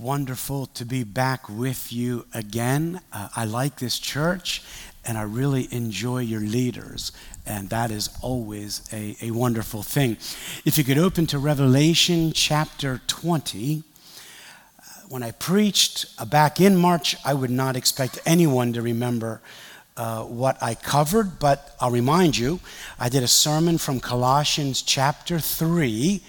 wonderful to be back with you again. Uh, I like this church and I really enjoy your leaders, and that is always a, a wonderful thing. If you could open to Revelation chapter 20. Uh, when I preached uh, back in March, I would not expect anyone to remember uh, what I covered, but I'll remind you I did a sermon from Colossians chapter 3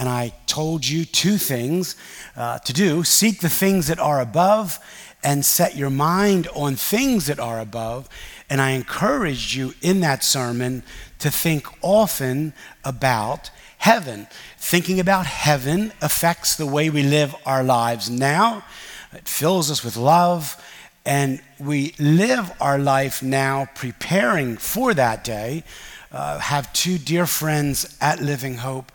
and I told you two things uh, to do seek the things that are above and set your mind on things that are above. And I encouraged you in that sermon to think often about heaven. Thinking about heaven affects the way we live our lives now, it fills us with love. And we live our life now preparing for that day. Uh, have two dear friends at Living Hope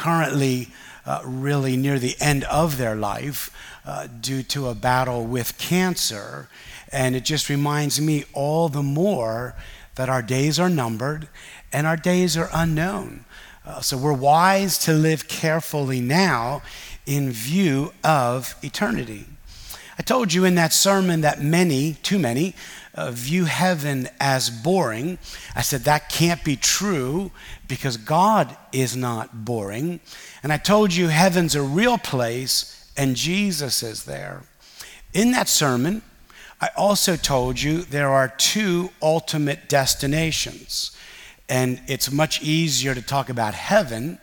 currently uh, really near the end of their life uh, due to a battle with cancer. And it just reminds me all the more that our days are numbered and our days are unknown. Uh, so we're wise to live carefully now in view of eternity. I told you in that sermon that many, too many, uh, view heaven as boring. I said that can't be true because God is not boring. And I told you heaven's a real place and Jesus is there. In that sermon, I also told you there are two ultimate destinations. And it's much easier to talk about heaven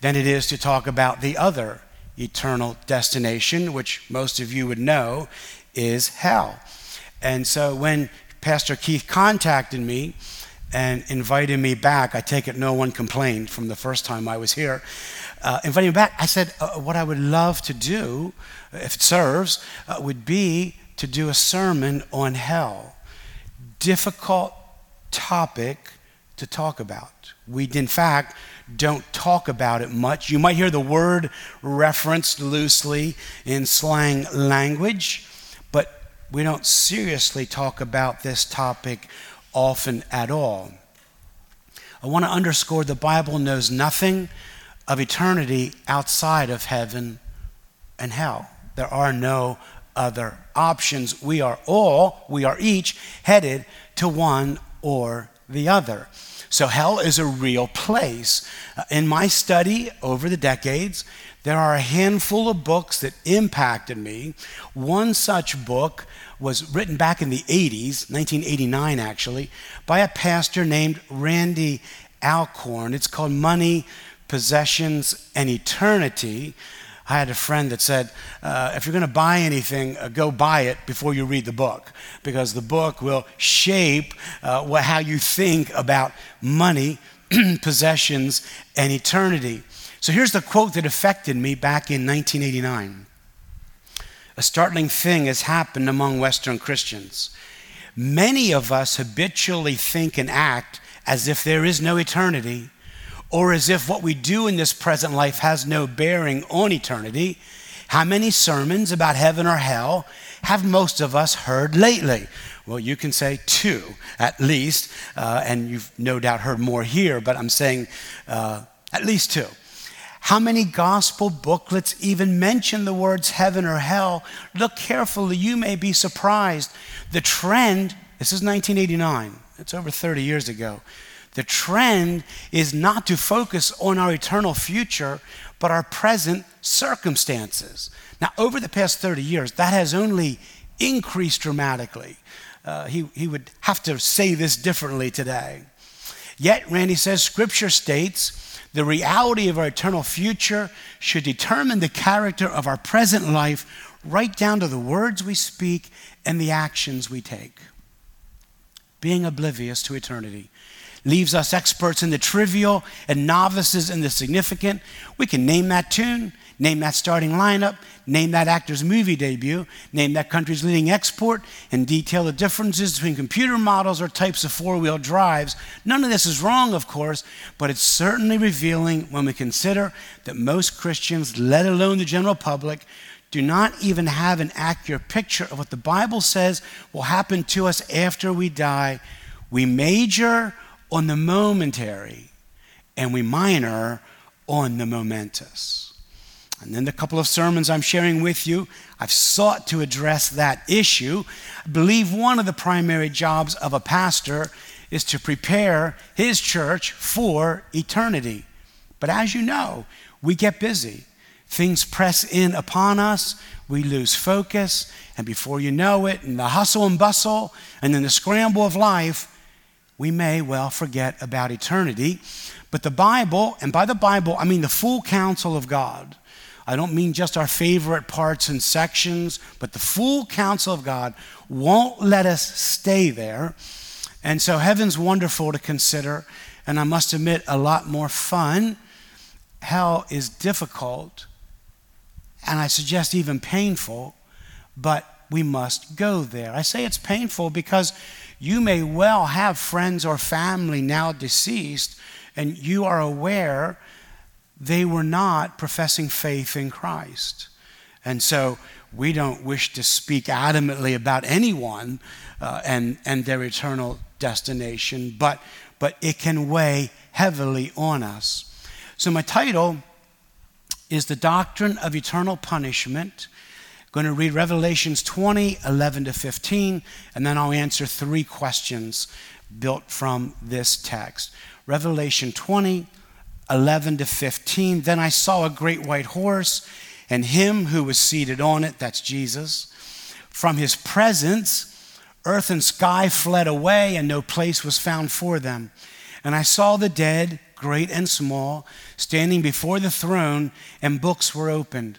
than it is to talk about the other eternal destination, which most of you would know is hell. And so when Pastor Keith contacted me and invited me back, I take it no one complained from the first time I was here. Uh, inviting me back, I said, uh, What I would love to do, if it serves, uh, would be to do a sermon on hell. Difficult topic to talk about. We, in fact, don't talk about it much. You might hear the word referenced loosely in slang language we don't seriously talk about this topic often at all. I want to underscore the Bible knows nothing of eternity outside of heaven and hell. There are no other options. We are all, we are each headed to one or the other. So, hell is a real place. Uh, in my study over the decades, there are a handful of books that impacted me. One such book was written back in the 80s, 1989 actually, by a pastor named Randy Alcorn. It's called Money, Possessions, and Eternity. I had a friend that said, uh, if you're going to buy anything, uh, go buy it before you read the book, because the book will shape uh, what, how you think about money, possessions, and eternity. So here's the quote that affected me back in 1989. A startling thing has happened among Western Christians. Many of us habitually think and act as if there is no eternity, or as if what we do in this present life has no bearing on eternity. How many sermons about heaven or hell have most of us heard lately? Well, you can say two at least, uh, and you've no doubt heard more here, but I'm saying uh, at least two. How many gospel booklets even mention the words heaven or hell? Look carefully, you may be surprised. The trend, this is 1989, it's over 30 years ago. The trend is not to focus on our eternal future, but our present circumstances. Now, over the past 30 years, that has only increased dramatically. Uh, he, he would have to say this differently today. Yet, Randy says, Scripture states, the reality of our eternal future should determine the character of our present life, right down to the words we speak and the actions we take. Being oblivious to eternity leaves us experts in the trivial and novices in the significant. We can name that tune, name that starting lineup, name that actor's movie debut, name that country's leading export, and detail the differences between computer models or types of four wheel drives. None of this is wrong, of course, but it's certainly revealing when we consider that most Christians, let alone the general public, do not even have an accurate picture of what the Bible says will happen to us after we die. We major on the momentary and we minor on the momentous. And in the couple of sermons I'm sharing with you, I've sought to address that issue. I believe one of the primary jobs of a pastor is to prepare his church for eternity. But as you know, we get busy. Things press in upon us, we lose focus, and before you know it, in the hustle and bustle and in the scramble of life, we may well forget about eternity. But the Bible, and by the Bible, I mean the full counsel of God. I don't mean just our favorite parts and sections, but the full counsel of God won't let us stay there. And so heaven's wonderful to consider, and I must admit, a lot more fun. Hell is difficult, and I suggest even painful, but we must go there. I say it's painful because you may well have friends or family now deceased, and you are aware they were not professing faith in Christ. And so we don't wish to speak adamantly about anyone uh, and, and their eternal destination, but, but it can weigh heavily on us. So, my title is The Doctrine of Eternal Punishment. Going to read Revelations 20, 11 to 15, and then I'll answer three questions built from this text. Revelation 20, 11 to 15. Then I saw a great white horse, and him who was seated on it, that's Jesus. From his presence, earth and sky fled away, and no place was found for them. And I saw the dead great and small, standing before the throne, and books were opened.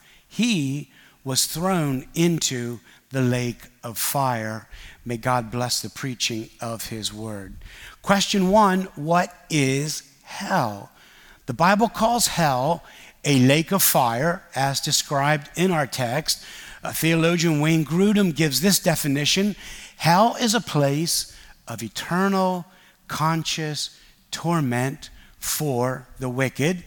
he was thrown into the lake of fire. May God bless the preaching of his word. Question one What is hell? The Bible calls hell a lake of fire, as described in our text. Uh, theologian Wayne Grudem gives this definition Hell is a place of eternal, conscious torment for the wicked.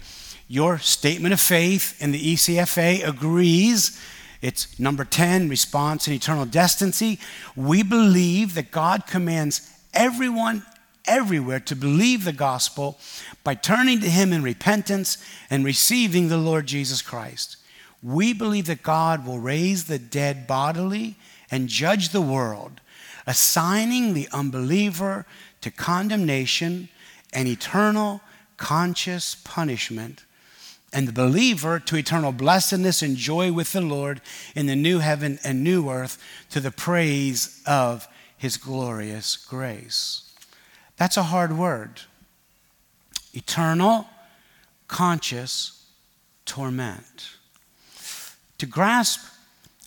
Your statement of faith in the EFCA agrees. It's number 10, response and eternal destiny. We believe that God commands everyone everywhere to believe the gospel by turning to Him in repentance and receiving the Lord Jesus Christ. We believe that God will raise the dead bodily and judge the world, assigning the unbeliever to condemnation and eternal conscious punishment, and the believer to eternal blessedness and joy with the Lord in the new heaven and new earth to the praise of his glorious grace. That's a hard word. Eternal conscious torment. To grasp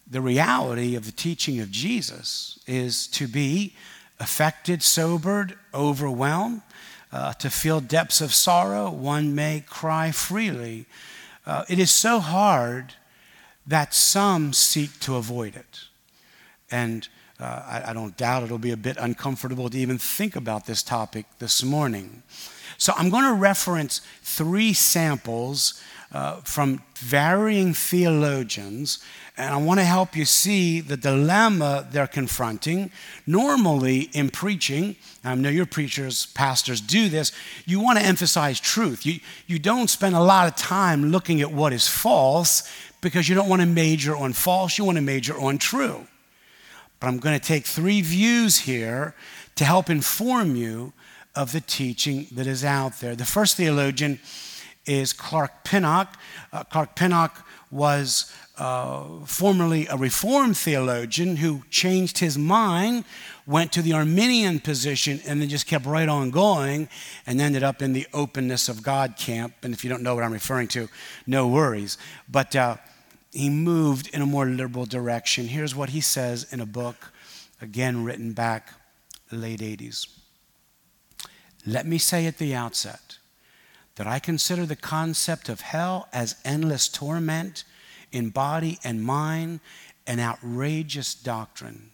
the reality of the teaching of Jesus is to be affected, sobered, overwhelmed, uh, to feel depths of sorrow. One may cry freely. Uh, it is so hard that some seek to avoid it. And uh, I, I don't doubt it'll be a bit uncomfortable to even think about this topic this morning. So I'm going to reference three samples uh, from varying theologians, and I want to help you see the dilemma they're confronting. Normally, in preaching, I know your preachers, pastors do this, you want to emphasize truth. You, you don't spend a lot of time looking at what is false because you don't want to major on false, you want to major on true. But I'm going to take three views here to help inform you of the teaching that is out there. The first theologian is Clark Pinnock. Uh, Clark Pinnock was uh, formerly a Reformed theologian who changed his mind, went to the Arminian position, and then just kept right on going and ended up in the openness of God camp. And if you don't know what I'm referring to, no worries. But uh, he moved in a more liberal direction. Here's what he says in a book, again written back late 80s. Let me say at the outset that I consider the concept of hell as endless torment in body and mind an outrageous doctrine,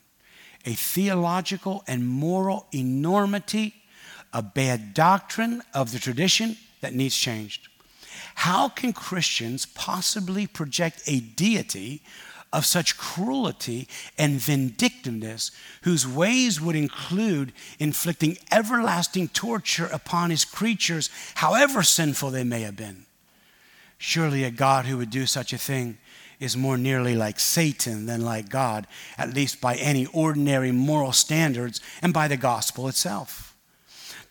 a theological and moral enormity, a bad doctrine of the tradition that needs changed. How can Christians possibly project a deity of such cruelty and vindictiveness, whose ways would include inflicting everlasting torture upon his creatures, however sinful they may have been? Surely a God who would do such a thing is more nearly like Satan than like God, at least by any ordinary moral standards and by the gospel itself.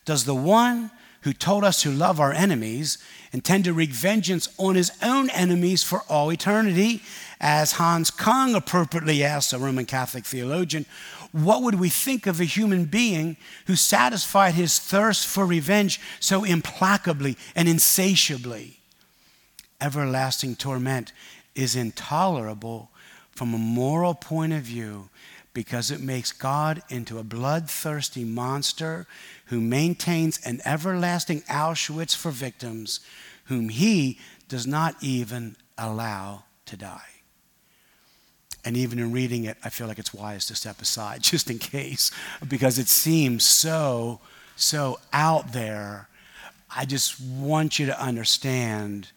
Does the one who told us to love our enemies intend to wreak vengeance on his own enemies for all eternity? As Hans Kung appropriately asked a Roman Catholic theologian, what would we think of a human being who satisfied his thirst for revenge so implacably and insatiably? Everlasting torment is intolerable from a moral point of view because it makes God into a bloodthirsty monster who maintains an everlasting Auschwitz for victims whom he does not even allow to die. And even in reading it, I feel like it's wise to step aside just in case, because it seems so, so out there. I just want you to understand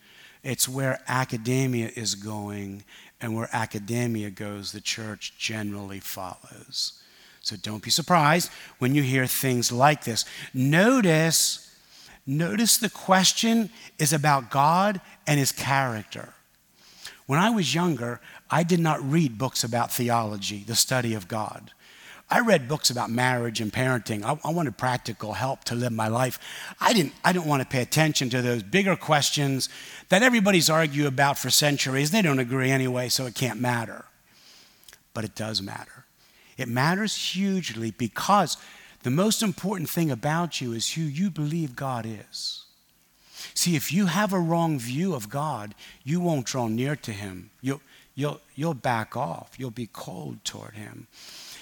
it's where academia is going, and where academia goes, the church generally follows. So don't be surprised when you hear things like this. Notice, notice the question is about God and his character. When I was younger, I did not read books about theology, the study of God. I read books about marriage and parenting. I, I, wanted practical help to live my life. I didn't, I didn't want to pay attention to those bigger questions that everybody's argued about for centuries. They don't agree anyway, so it can't matter. But it does matter. It matters hugely because the most important thing about you is who you believe God is. See, if you have a wrong view of God, you won't draw near to Him. You'll, you'll, you'll back off. You'll be cold toward Him.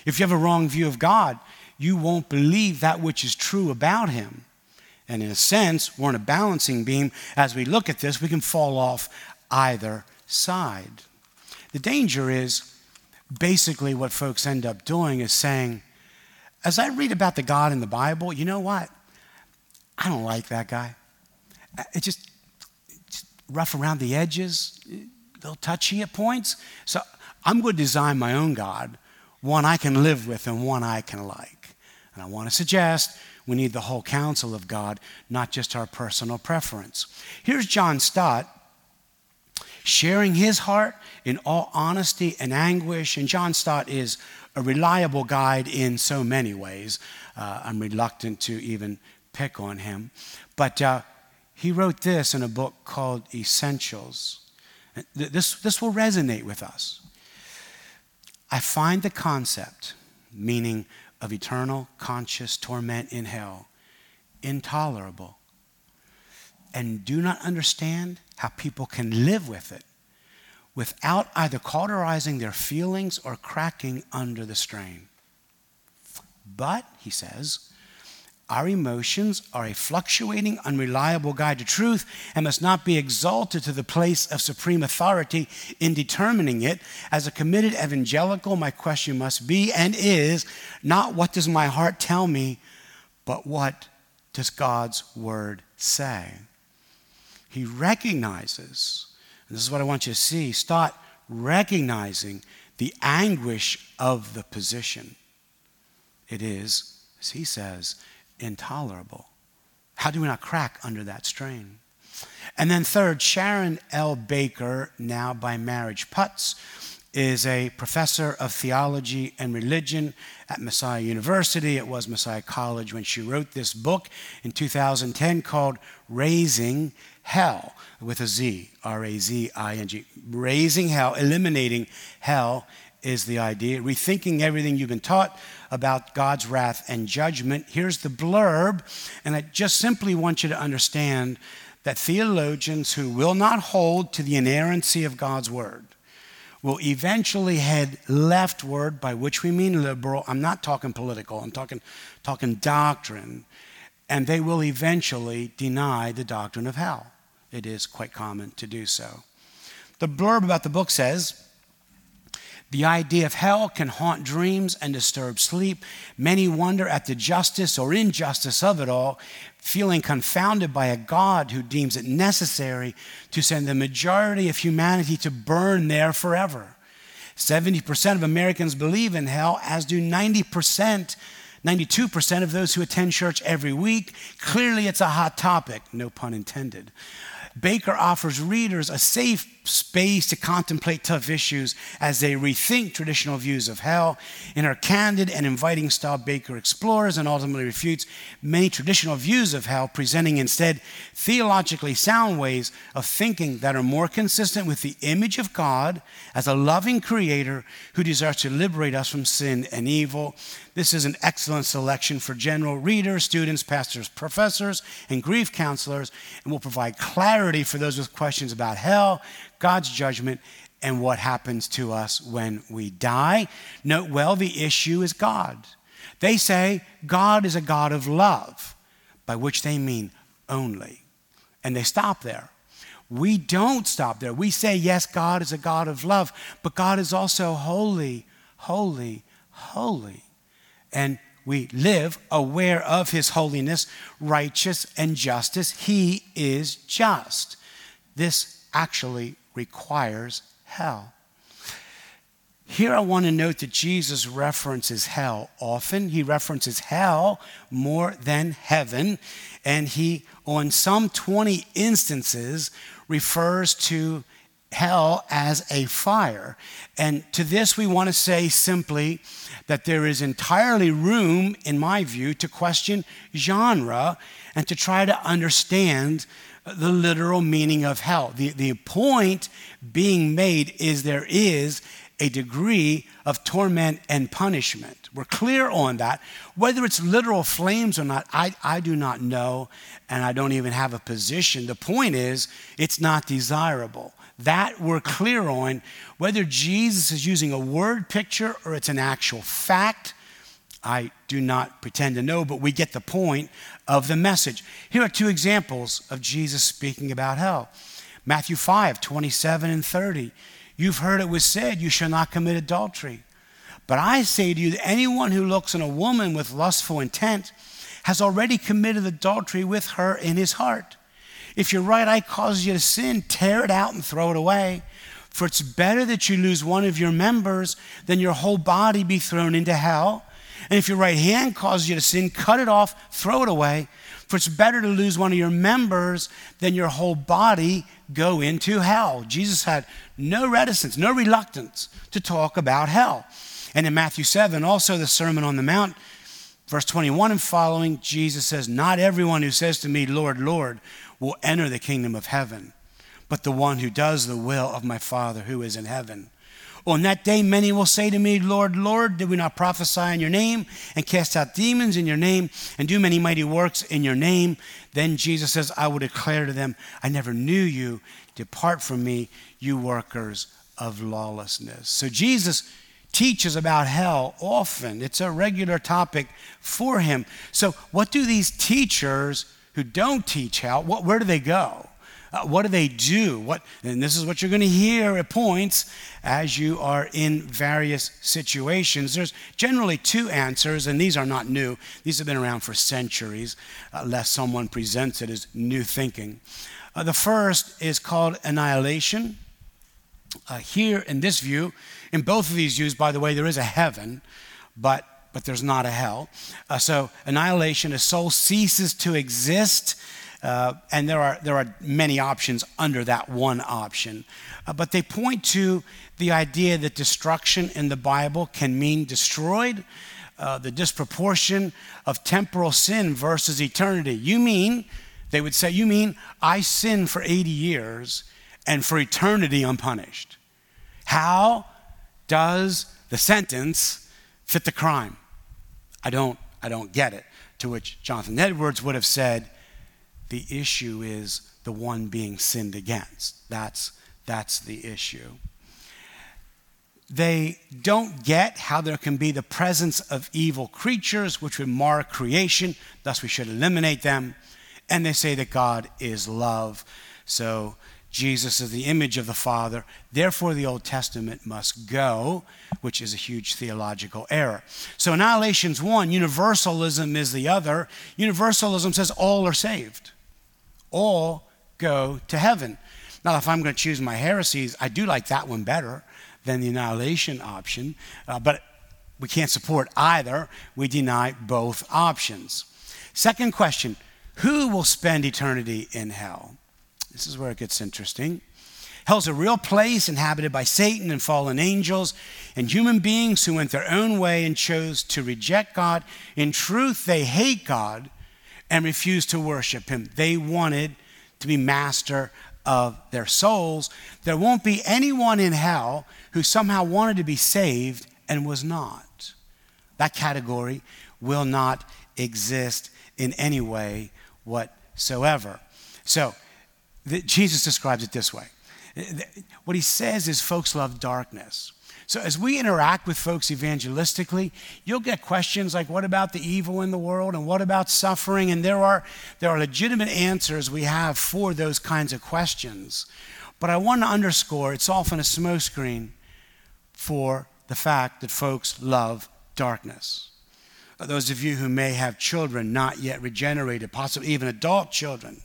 If you have a wrong view of God, you won't believe that which is true about Him. And in a sense, we're on a balancing beam. As we look at this, we can fall off either side. The danger is basically what folks end up doing is saying, as I read about the God in the Bible, you know what? I don't like that guy. It's just, just rough around the edges, a little touchy at points. So I'm going to design my own God one I can live with and one I can like. And I want to suggest we need the whole counsel of God, not just our personal preference. Here's John Stott sharing his heart in all honesty and anguish. And John Stott is a reliable guide in so many ways. Uh, I'm reluctant to even pick on him. But uh, he wrote this in a book called Essentials. This, this will resonate with us. I find the concept, meaning of eternal conscious torment in hell, intolerable and do not understand how people can live with it without either cauterizing their feelings or cracking under the strain. But, he says, our emotions are a fluctuating, unreliable guide to truth and must not be exalted to the place of supreme authority in determining it. As a committed evangelical, my question must be and is not what does my heart tell me, but what does God's word say? He recognizes, and this is what I want you to see, start recognizing the anguish of the position. It is, as he says, intolerable. How do we not crack under that strain? And then, third, Sharon L. Baker, now by marriage Putz, is a professor of theology and religion at Messiah University. It was Messiah College when she wrote this book in 2010 called Razing Hell with a Z, R A Z I N G. Razing Hell, eliminating hell is the idea. Rethinking everything you've been taught about God's wrath and judgment. Here's the blurb, and I just simply want you to understand that theologians who will not hold to the inerrancy of God's word will eventually head leftward, by which we mean liberal. I'm not talking political, I'm talking, talking doctrine. And they will eventually deny the doctrine of hell. It is quite common to do so. The blurb about the book says, the idea of hell can haunt dreams and disturb sleep. Many wonder at the justice or injustice of it all, feeling confounded by a God who deems it necessary to send the majority of humanity to burn there forever. 70% of Americans believe in hell, as do 90%. 92% of those who attend church every week. Clearly, it's a hot topic, no pun intended. Baker offers readers a safe space to contemplate tough issues as they rethink traditional views of hell. In her candid and inviting style, Baker explores and ultimately refutes many traditional views of hell, presenting instead theologically sound ways of thinking that are more consistent with the image of God as a loving creator who desires to liberate us from sin and evil. This is an excellent selection for general readers, students, pastors, professors, and grief counselors, and will provide clarity for those with questions about hell, God's judgment, and what happens to us when we die. Note well, the issue is God. They say God is a God of love, by which they mean only. And they stop there. We don't stop there. We say, yes, God is a God of love, but God is also holy, holy, holy and we live aware of his holiness, righteous, and justice. He is just. This actually requires hell. Here I want to note that Jesus references hell often. He references hell more than heaven. And he, on some 20 instances, refers to hell as a fire. And to this, we want to say simply that there is entirely room, in my view, to question genre and to try to understand the literal meaning of hell. The, the point being made is there is a degree of torment and punishment. We're clear on that. Whether it's literal flames or not, I, I do not know, and I don't even have a position. The point is, it's not desirable. That we're clear on. Whether Jesus is using a word picture or it's an actual fact, I do not pretend to know, but we get the point of the message. Here are two examples of Jesus speaking about hell Matthew 5 27 and 30. You've heard it was said, You shall not commit adultery. But I say to you that anyone who looks on a woman with lustful intent has already committed adultery with her in his heart. If your right eye causes you to sin, tear it out and throw it away. For it's better that you lose one of your members than your whole body be thrown into hell. And if your right hand causes you to sin, cut it off, throw it away. For it's better to lose one of your members than your whole body go into hell. Jesus had no reticence, no reluctance to talk about hell. And in Matthew 7, also the Sermon on the Mount, verse 21 and following, Jesus says, Not everyone who says to me, Lord, Lord, will enter the kingdom of heaven, but the one who does the will of my Father who is in heaven. On that day, many will say to me, Lord, Lord, did we not prophesy in your name and cast out demons in your name and do many mighty works in your name? Then Jesus says, I will declare to them, I never knew you. Depart from me, you workers of lawlessness. So Jesus teaches about hell often. It's a regular topic for him. So, what do these teachers who don't teach hell, what, where do they go? Uh, what do they do? What, and this is what you're going to hear at points as you are in various situations. There's generally two answers, and these are not new. These have been around for centuries, unless someone presents it as new thinking. Uh, the first is called annihilation. Uh, here in this view, in both of these views, by the way, there is a heaven, but but there's not a hell. Uh, so annihilation, a soul ceases to exist. Uh, and there are, there are many options under that one option. Uh, but they point to the idea that destruction in the Bible can mean destroyed, uh, the disproportion of temporal sin versus eternity. You mean, they would say, you mean I sin for 80 years and for eternity unpunished. How does the sentence fit the crime? I don't, I don't get it. To which Jonathan Edwards would have said, the issue is the one being sinned against. That's, that's the issue. They don't get how there can be the presence of evil creatures which would mar creation, thus, we should eliminate them. And they say that God is love. So Jesus is the image of the Father. Therefore, the Old Testament must go, which is a huge theological error. So, annihilation's one, universalism is the other. Universalism says all are saved, all go to heaven. Now, if I'm going to choose my heresies, I do like that one better than the annihilation option, uh, but we can't support either. We deny both options. Second question Who will spend eternity in hell? This is where it gets interesting. Hell's a real place inhabited by Satan and fallen angels and human beings who went their own way and chose to reject God. In truth, they hate God and refuse to worship Him. They wanted to be master of their souls. There won't be anyone in hell who somehow wanted to be saved and was not. That category will not exist in any way whatsoever. So, the, Jesus describes it this way. What he says is folks love darkness. So as we interact with folks evangelistically, you'll get questions like, what about the evil in the world? And what about suffering? And there are, there are legitimate answers we have for those kinds of questions. But I want to underscore it's often a smokescreen for the fact that folks love darkness. Uh, those of you who may have children not yet regenerated, possibly even adult children,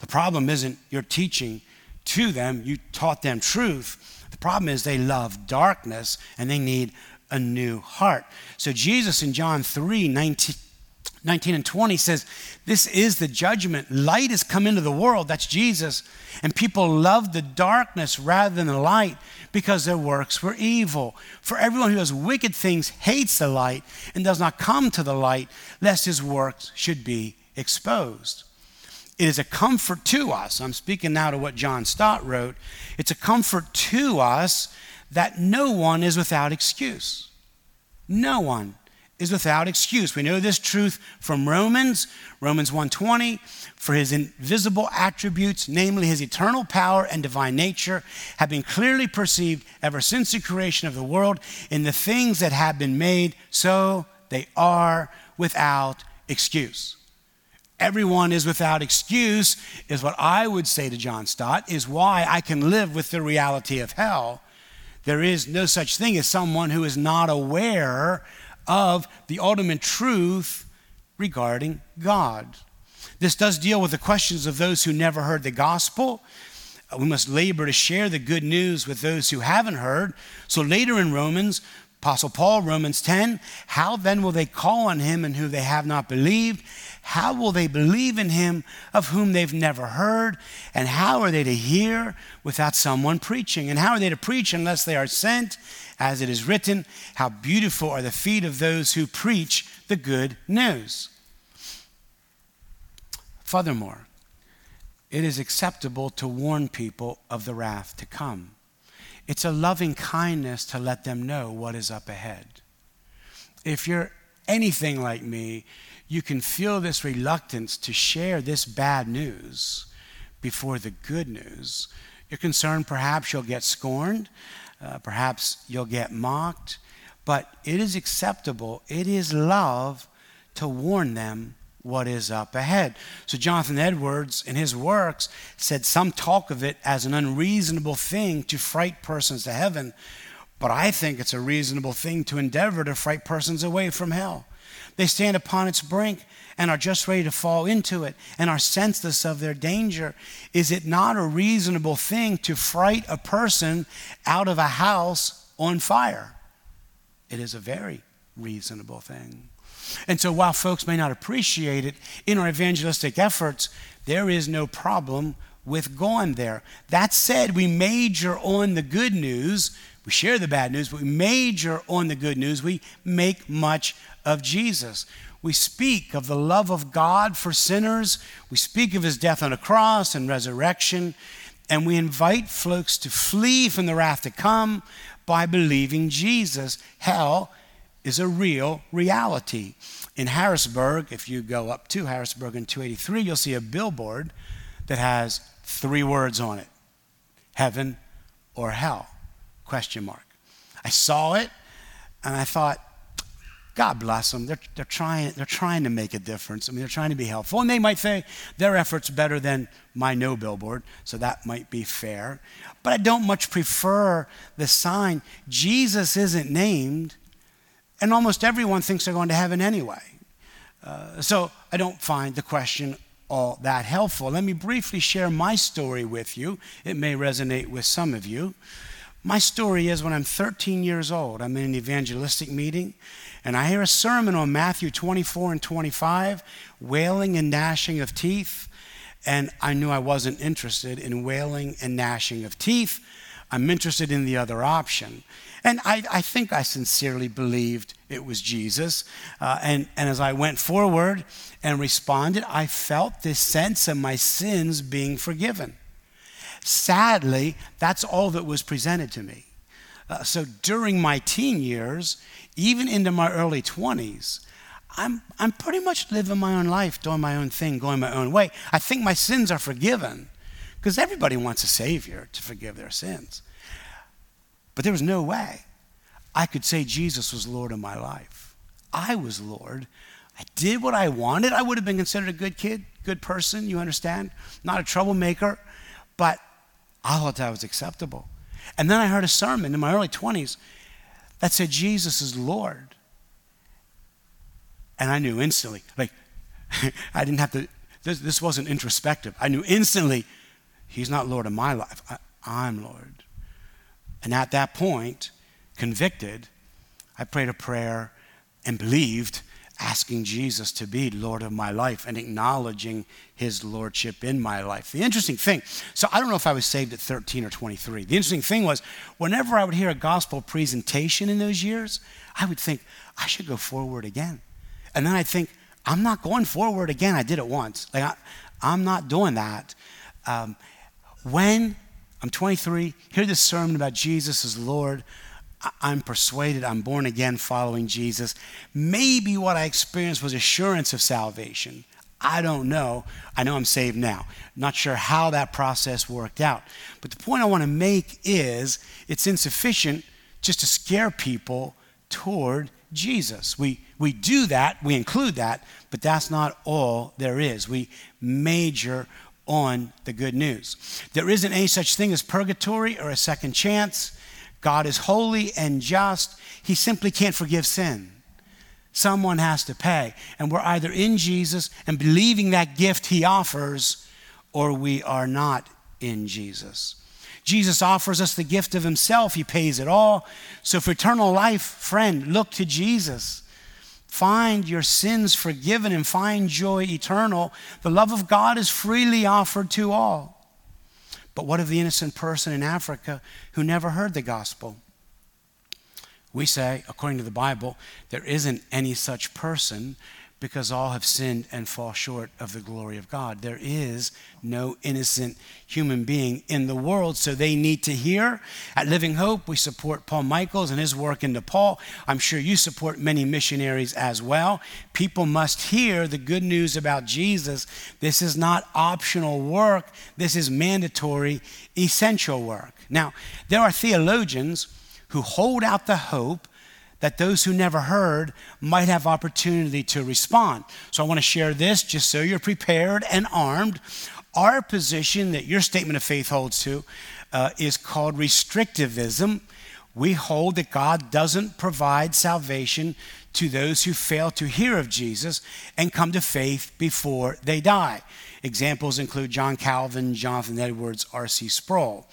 the problem isn't your teaching to them, you taught them truth. The problem is they love darkness and they need a new heart. So Jesus in John 3 19, 19 and 20 says, This is the judgment. Light has come into the world. That's Jesus. And people love the darkness rather than the light because their works were evil. For everyone who does wicked things hates the light and does not come to the light, lest his works should be exposed. It is a comfort to us. I'm speaking now to what John Stott wrote. It's a comfort to us that no one is without excuse. No one is without excuse. We know this truth from Romans, Romans 1:20, for his invisible attributes, namely his eternal power and divine nature, have been clearly perceived ever since the creation of the world in the things that have been made, so they are without excuse everyone is without excuse, is what I would say to John Stott, is why I can live with the reality of hell. There is no such thing as someone who is not aware of the ultimate truth regarding God. This does deal with the questions of those who never heard the gospel. We must labor to share the good news with those who haven't heard. So later in Romans, Apostle Paul, Romans 10, how then will they call on him in whom they have not believed? How will they believe in him of whom they've never heard? And how are they to hear without someone preaching? And how are they to preach unless they are sent? As it is written, how beautiful are the feet of those who preach the good news. Furthermore, it is acceptable to warn people of the wrath to come. It's a loving kindness to let them know what is up ahead. If you're anything like me, you can feel this reluctance to share this bad news before the good news. You're concerned perhaps you'll get scorned, uh, perhaps you'll get mocked, but it is acceptable, it is love to warn them what is up ahead. So, Jonathan Edwards, in his works, said some talk of it as an unreasonable thing to fright persons to heaven, but I think it's a reasonable thing to endeavor to fright persons away from hell. They stand upon its brink and are just ready to fall into it and are senseless of their danger. Is it not a reasonable thing to fright a person out of a house on fire? It is a very reasonable thing. And so, while folks may not appreciate it in our evangelistic efforts, there is no problem with going there. That said, we major on the good news. We share the bad news, but we major on the good news. We make much of Jesus. We speak of the love of God for sinners. We speak of his death on a cross and resurrection. And we invite folks to flee from the wrath to come by believing Jesus. Hell is a real reality. In Harrisburg, if you go up to Harrisburg in 283, you'll see a billboard that has three words on it heaven or hell question mark i saw it and i thought God bless them. They're, they're, trying, they're trying to make a difference. I mean, they're trying to be helpful. And they might say their effort's better than my no billboard, so that might be fair. But I don't much prefer the sign, Jesus isn't named, and almost everyone thinks they're going to heaven anyway. Uh, so I don't find the question all that helpful. Let me briefly share my story with you. It may resonate with some of you. My story is when I'm 13 years old, I'm in an evangelistic meeting, and I hear a sermon on Matthew 24 and 25, wailing and gnashing of teeth. And I knew I wasn't interested in wailing and gnashing of teeth. I'm interested in the other option. And I, I think I sincerely believed it was Jesus. Uh, and, and as I went forward and responded, I felt this sense of my sins being forgiven. Sadly, that's all that was presented to me. Uh, so during my teen years, even into my early 20s, I'm, I'm pretty much living my own life, doing my own thing, going my own way. I think my sins are forgiven because everybody wants a Savior to forgive their sins. But there was no way I could say Jesus was Lord of my life. I was Lord. I did what I wanted. I would have been considered a good kid, good person, you understand? Not a troublemaker, but I thought that was acceptable. And then I heard a sermon in my early 20s that said Jesus is Lord. And I knew instantly, like, I didn't have to, this, this, wasn't introspective. I knew instantly, He's not Lord of my life. I, I'm Lord. And at that point, convicted, I prayed a prayer and believed asking Jesus to be Lord of my life and acknowledging his lordship in my life. The interesting thing, so I don't know if I was saved at 13 or 23. The interesting thing was, whenever I would hear a gospel presentation in those years, I would think, I should go forward again. And then I'd think, I'm not going forward again. I did it once. Like, I, am not doing that. Um, when I'm 23, hear this sermon about Jesus as Lord, I'm persuaded I'm born again following Jesus. Maybe what I experienced was assurance of salvation. I don't know. I know I'm saved now. Not sure how that process worked out. But the point I want to make is it's insufficient just to scare people toward Jesus. We, we do that, we include that, but that's not all there is. We major on the good news. There isn't any such thing as purgatory or a second chance. God is holy and just. He simply can't forgive sin. Someone has to pay. And we're either in Jesus and believing that gift he offers, or we are not in Jesus. Jesus offers us the gift of himself, he pays it all. So, for eternal life, friend, look to Jesus. Find your sins forgiven and find joy eternal. The love of God is freely offered to all. But what of the innocent person in Africa who never heard the gospel? We say, according to the Bible, there isn't any such person because all have sinned and fall short of the glory of God. There is no innocent human being in the world, so they need to hear. At Living Hope, we support Paul Michaels and his work in Nepal. I'm sure you support many missionaries as well. People must hear the good news about Jesus. This is not optional work, this is mandatory, essential work. Now, there are theologians who hold out the hope that those who never heard might have opportunity to respond. So I want to share this just so you're prepared and armed. Our position that your statement of faith holds to uh, is called restrictivism. We hold that God doesn't provide salvation to those who fail to hear of Jesus and come to faith before they die. Examples include John Calvin, Jonathan Edwards, R.C. Sproul.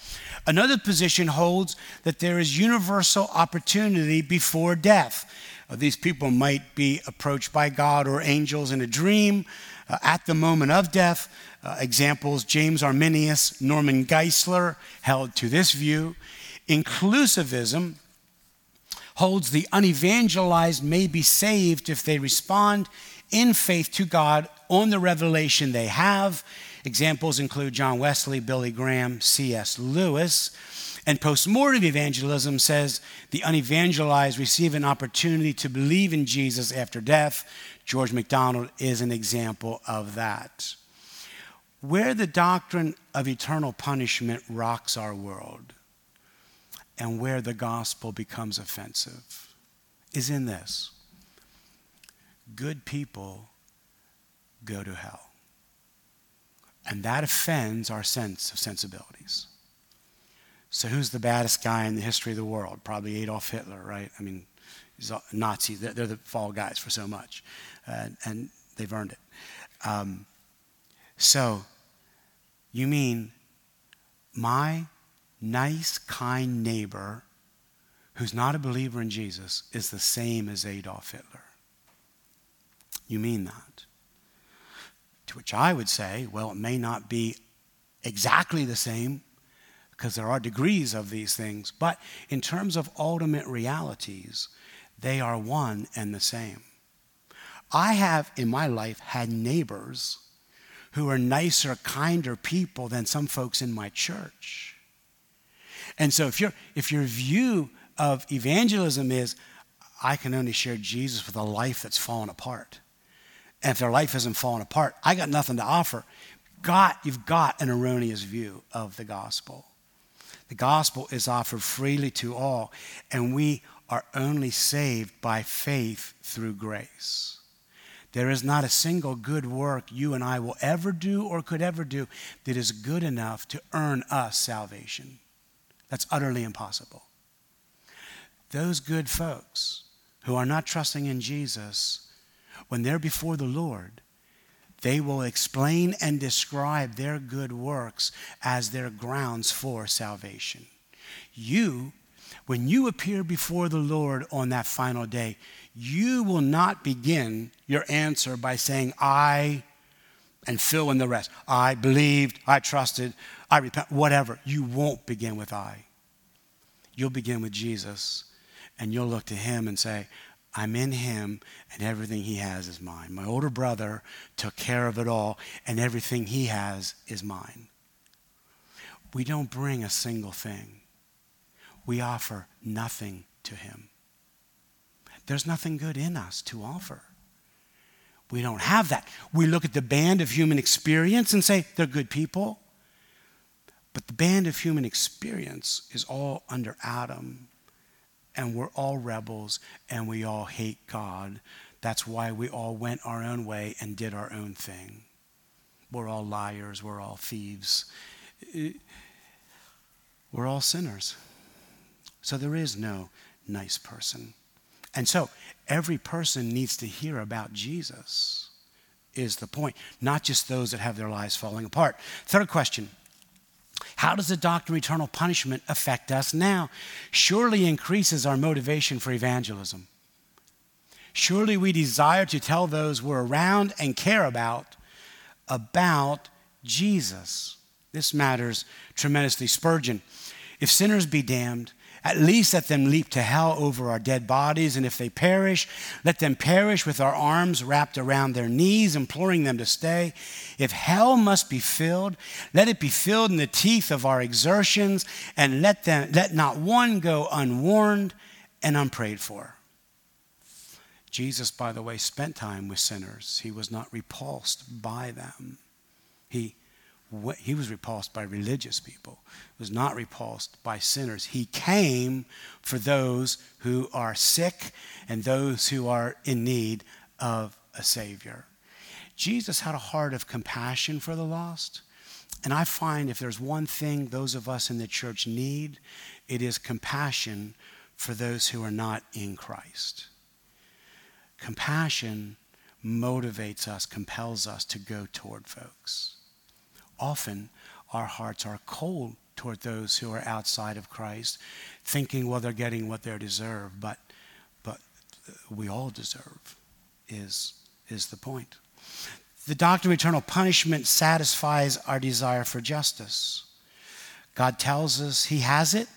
Another position holds that there is universal opportunity before death. Uh, these people might be approached by God or angels in a dream uh, at the moment of death. Uh, examples James Arminius, Norman Geisler held to this view. Inclusivism holds the unevangelized may be saved if they respond in faith to God on the revelation they have. Examples include John Wesley, Billy Graham, C.S. Lewis. And postmortem evangelism says the unevangelized receive an opportunity to believe in Jesus after death. George MacDonald is an example of that. Where the doctrine of eternal punishment rocks our world and where the gospel becomes offensive is in this good people go to hell. And that offends our sense of sensibilities. So, who's the baddest guy in the history of the world? Probably Adolf Hitler, right? I mean, Nazis, they're the fall guys for so much, uh, and they've earned it. Um, so, you mean my nice, kind neighbor who's not a believer in Jesus is the same as Adolf Hitler? You mean that? To which I would say, well, it may not be exactly the same because there are degrees of these things, but in terms of ultimate realities, they are one and the same. I have in my life had neighbors who are nicer, kinder people than some folks in my church. And so if, you if your view of evangelism is, I can only share Jesus with a life that's fallen apart, and if their life hasn't fallen apart, I got nothing to offer. God, you've got an erroneous view of the gospel. The gospel is offered freely to all, and we are only saved by faith through grace. There is not a single good work you and I will ever do or could ever do that is good enough to earn us salvation. That's utterly impossible. Those good folks who are not trusting in Jesus, when they're before the Lord, they will explain and describe their good works as their grounds for salvation. You, when you appear before the Lord on that final day, you will not begin your answer by saying, I, and fill in the rest. I believed, I trusted, I repent, whatever. You won't begin with I. You'll begin with Jesus, and you'll look to him and say, I'm in him, and everything he has is mine. My older brother took care of it all, and everything he has is mine. We don't bring a single thing, we offer nothing to him. There's nothing good in us to offer. We don't have that. We look at the band of human experience and say, they're good people. But the band of human experience is all under Adam and we're all rebels and we all hate God. That's why we all went our own way and did our own thing. We're all liars, we're all thieves, we're all sinners. So there is no nice person. And so every person needs to hear about Jesus, is the point, not just those that have their lives falling apart. Third question how does the doctrine of eternal punishment affect us now? Surely increases our motivation for evangelism. Surely we desire to tell those we're around and care about about Jesus. This matters tremendously. Spurgeon, if sinners be damned, at least let them leap to hell over our dead bodies, and if they perish, let them perish with our arms wrapped around their knees, imploring them to stay. If hell must be filled, let it be filled in the teeth of our exertions, and let, them, let not one go unwarned and unprayed for. Jesus, by the way, spent time with sinners. He was not repulsed by them. He he was repulsed by religious people, was not repulsed by sinners. He came for those who are sick and those who are in need of a Savior. Jesus had a heart of compassion for the lost. And I find if there's one thing those of us in the church need, it is compassion for those who are not in Christ. Compassion motivates us, compels us to go toward folks often our hearts are cold toward those who are outside of Christ, thinking, well, they're getting what they deserve, but, but we all deserve, is, is the point. The doctrine of eternal punishment satisfies our desire for justice. God tells us He has it,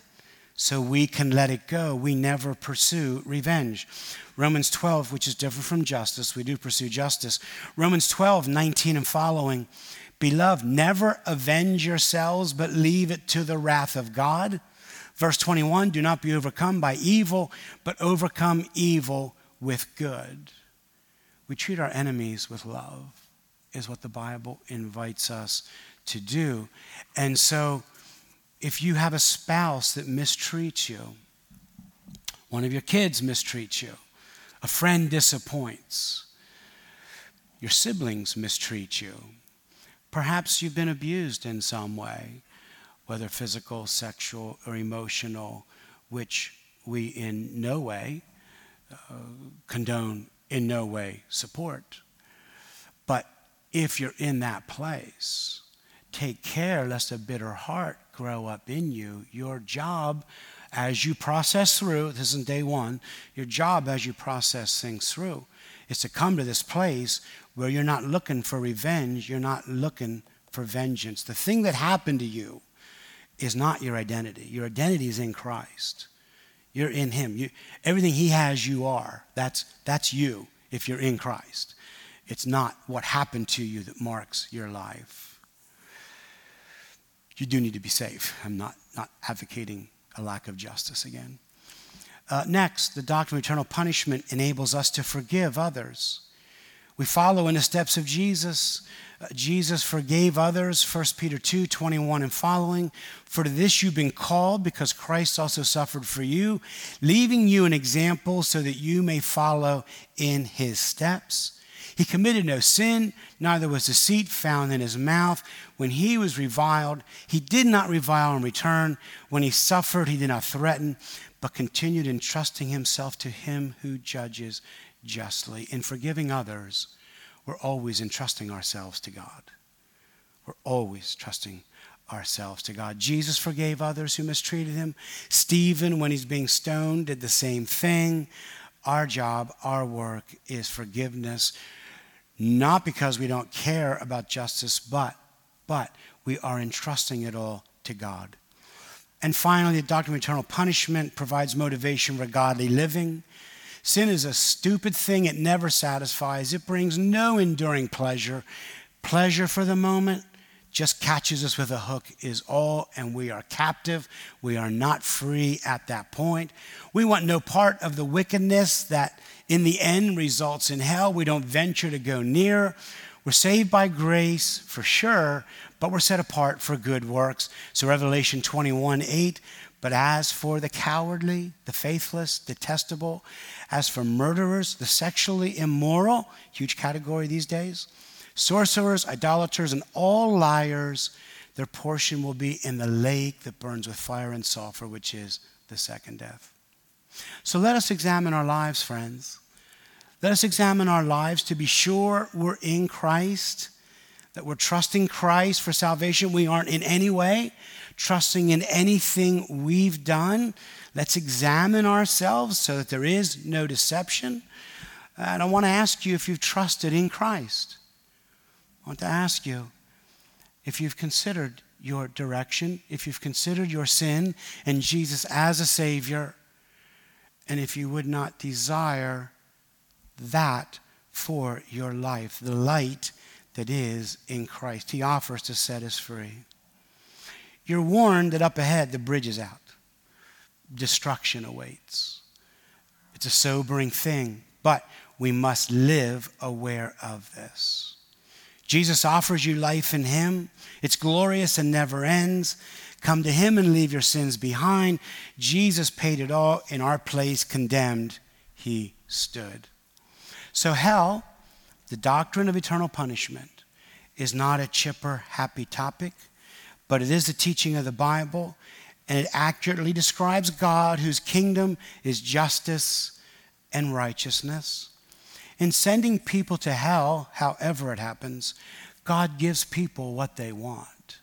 so we can let it go. We never pursue revenge. Romans 12, which is different from justice, we do pursue justice. Romans 12, 19 and following Beloved, never avenge yourselves, but leave it to the wrath of God. Verse 21 Do not be overcome by evil, but overcome evil with good. We treat our enemies with love, is what the Bible invites us to do. And so, if you have a spouse that mistreats you, one of your kids mistreats you, a friend disappoints, your siblings mistreat you. Perhaps you've been abused in some way, whether physical, sexual, or emotional, which we in no way uh, condone, in no way support. But if you're in that place, take care lest a bitter heart grow up in you. Your job as you process through, this is day one, your job as you process things through is to come to this place where you're not looking for revenge, you're not looking for vengeance. The thing that happened to you is not your identity. Your identity is in Christ. You're in Him. You, everything He has, you are. That's, that's you if you're in Christ. It's not what happened to you that marks your life. You do need to be safe. I'm not, not advocating a lack of justice again. Uh, next, the doctrine of eternal punishment enables us to forgive others. We follow in the steps of Jesus. Uh, Jesus forgave others, 1 Peter 2 21 and following. For this you've been called, because Christ also suffered for you, leaving you an example so that you may follow in his steps. He committed no sin, neither was deceit found in his mouth. When he was reviled, he did not revile in return. When he suffered, he did not threaten, but continued entrusting himself to him who judges justly. In forgiving others, we're always entrusting ourselves to God. We're always trusting ourselves to God. Jesus forgave others who mistreated him. Stephen, when he's being stoned, did the same thing. Our job, our work is forgiveness not because we don't care about justice, but, but we are entrusting it all to God. And finally, the doctrine of eternal punishment provides motivation for godly living. Sin is a stupid thing, it never satisfies, it brings no enduring pleasure. Pleasure for the moment just catches us with a hook, is all, and we are captive. We are not free at that point. We want no part of the wickedness that in the end results in hell. We don't venture to go near. We're saved by grace for sure, but we're set apart for good works. So, Revelation 21 8, but as for the cowardly, the faithless, detestable, as for murderers, the sexually immoral, huge category these days, sorcerers, idolaters, and all liars, their portion will be in the lake that burns with fire and sulfur, which is the second death. So let us examine our lives, friends. Let us examine our lives to be sure we're in Christ, that we're trusting Christ for salvation. We aren't in any way trusting in anything we've done. Let's examine ourselves so that there is no deception. And I want to ask you if you've trusted in Christ. I want to ask you if you've considered your direction, if you've considered your sin and Jesus as a Savior, and if you would not desire that for your life, the light that is in Christ. He offers to set us free. You're warned that up ahead the bridge is out, destruction awaits. It's a sobering thing, but we must live aware of this. Jesus offers you life in Him. It's glorious and never ends. Come to Him and leave your sins behind. Jesus paid it all in our place, condemned, He stood. So, hell, the doctrine of eternal punishment, is not a chipper, happy topic, but it is the teaching of the Bible, and it accurately describes God whose kingdom is justice and righteousness. In sending people to hell, however it happens, God gives people what they want.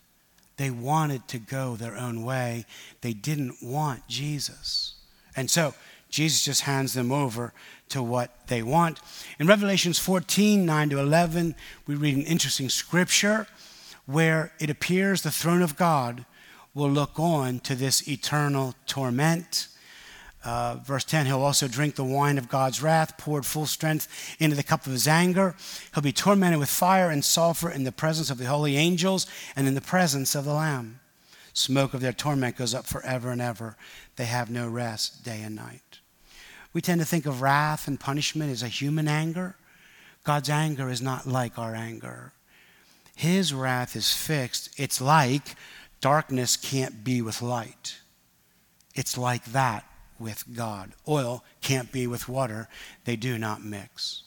They wanted to go their own way, they didn't want Jesus. And so, Jesus just hands them over to what they want. In Revelations 14 9 to 11, we read an interesting scripture where it appears the throne of God will look on to this eternal torment. Uh, verse 10 He'll also drink the wine of God's wrath, poured full strength into the cup of his anger. He'll be tormented with fire and sulfur in the presence of the holy angels and in the presence of the Lamb. Smoke of their torment goes up forever and ever. They have no rest day and night. We tend to think of wrath and punishment as a human anger. God's anger is not like our anger. His wrath is fixed. It's like darkness can't be with light. It's like that with God. Oil can't be with water, they do not mix.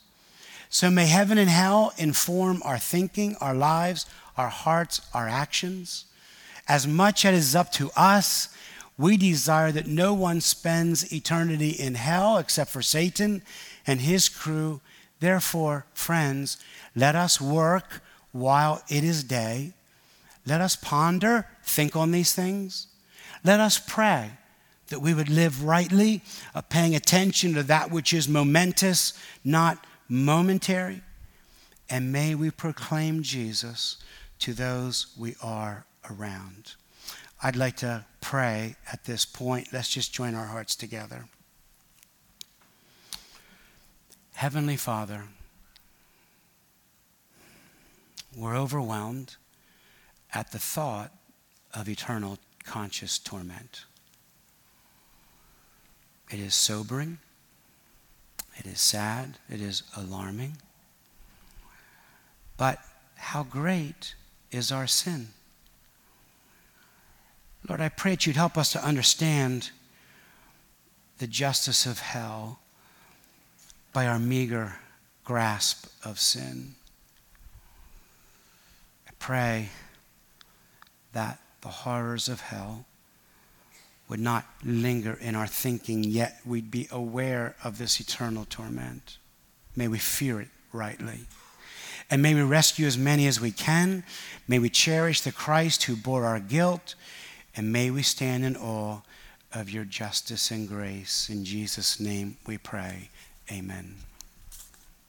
So may heaven and hell inform our thinking, our lives, our hearts, our actions. As much as is up to us, we desire that no one spends eternity in hell except for Satan and his crew. Therefore, friends, let us work while it is day. Let us ponder, think on these things. Let us pray that we would live rightly, uh, paying attention to that which is momentous, not momentary. And may we proclaim Jesus to those we are around. I'd like to pray at this point. Let's just join our hearts together. Heavenly Father, we're overwhelmed at the thought of eternal conscious torment. It is sobering, it is sad, it is alarming. But how great is our sin? Lord, I pray that you'd help us to understand the justice of hell by our meager grasp of sin. Pray that the horrors of hell would not linger in our thinking, yet we'd be aware of this eternal torment. May we fear it rightly. And may we rescue as many as we can. May we cherish the Christ who bore our guilt. And may we stand in awe of your justice and grace. In Jesus' name we pray. Amen.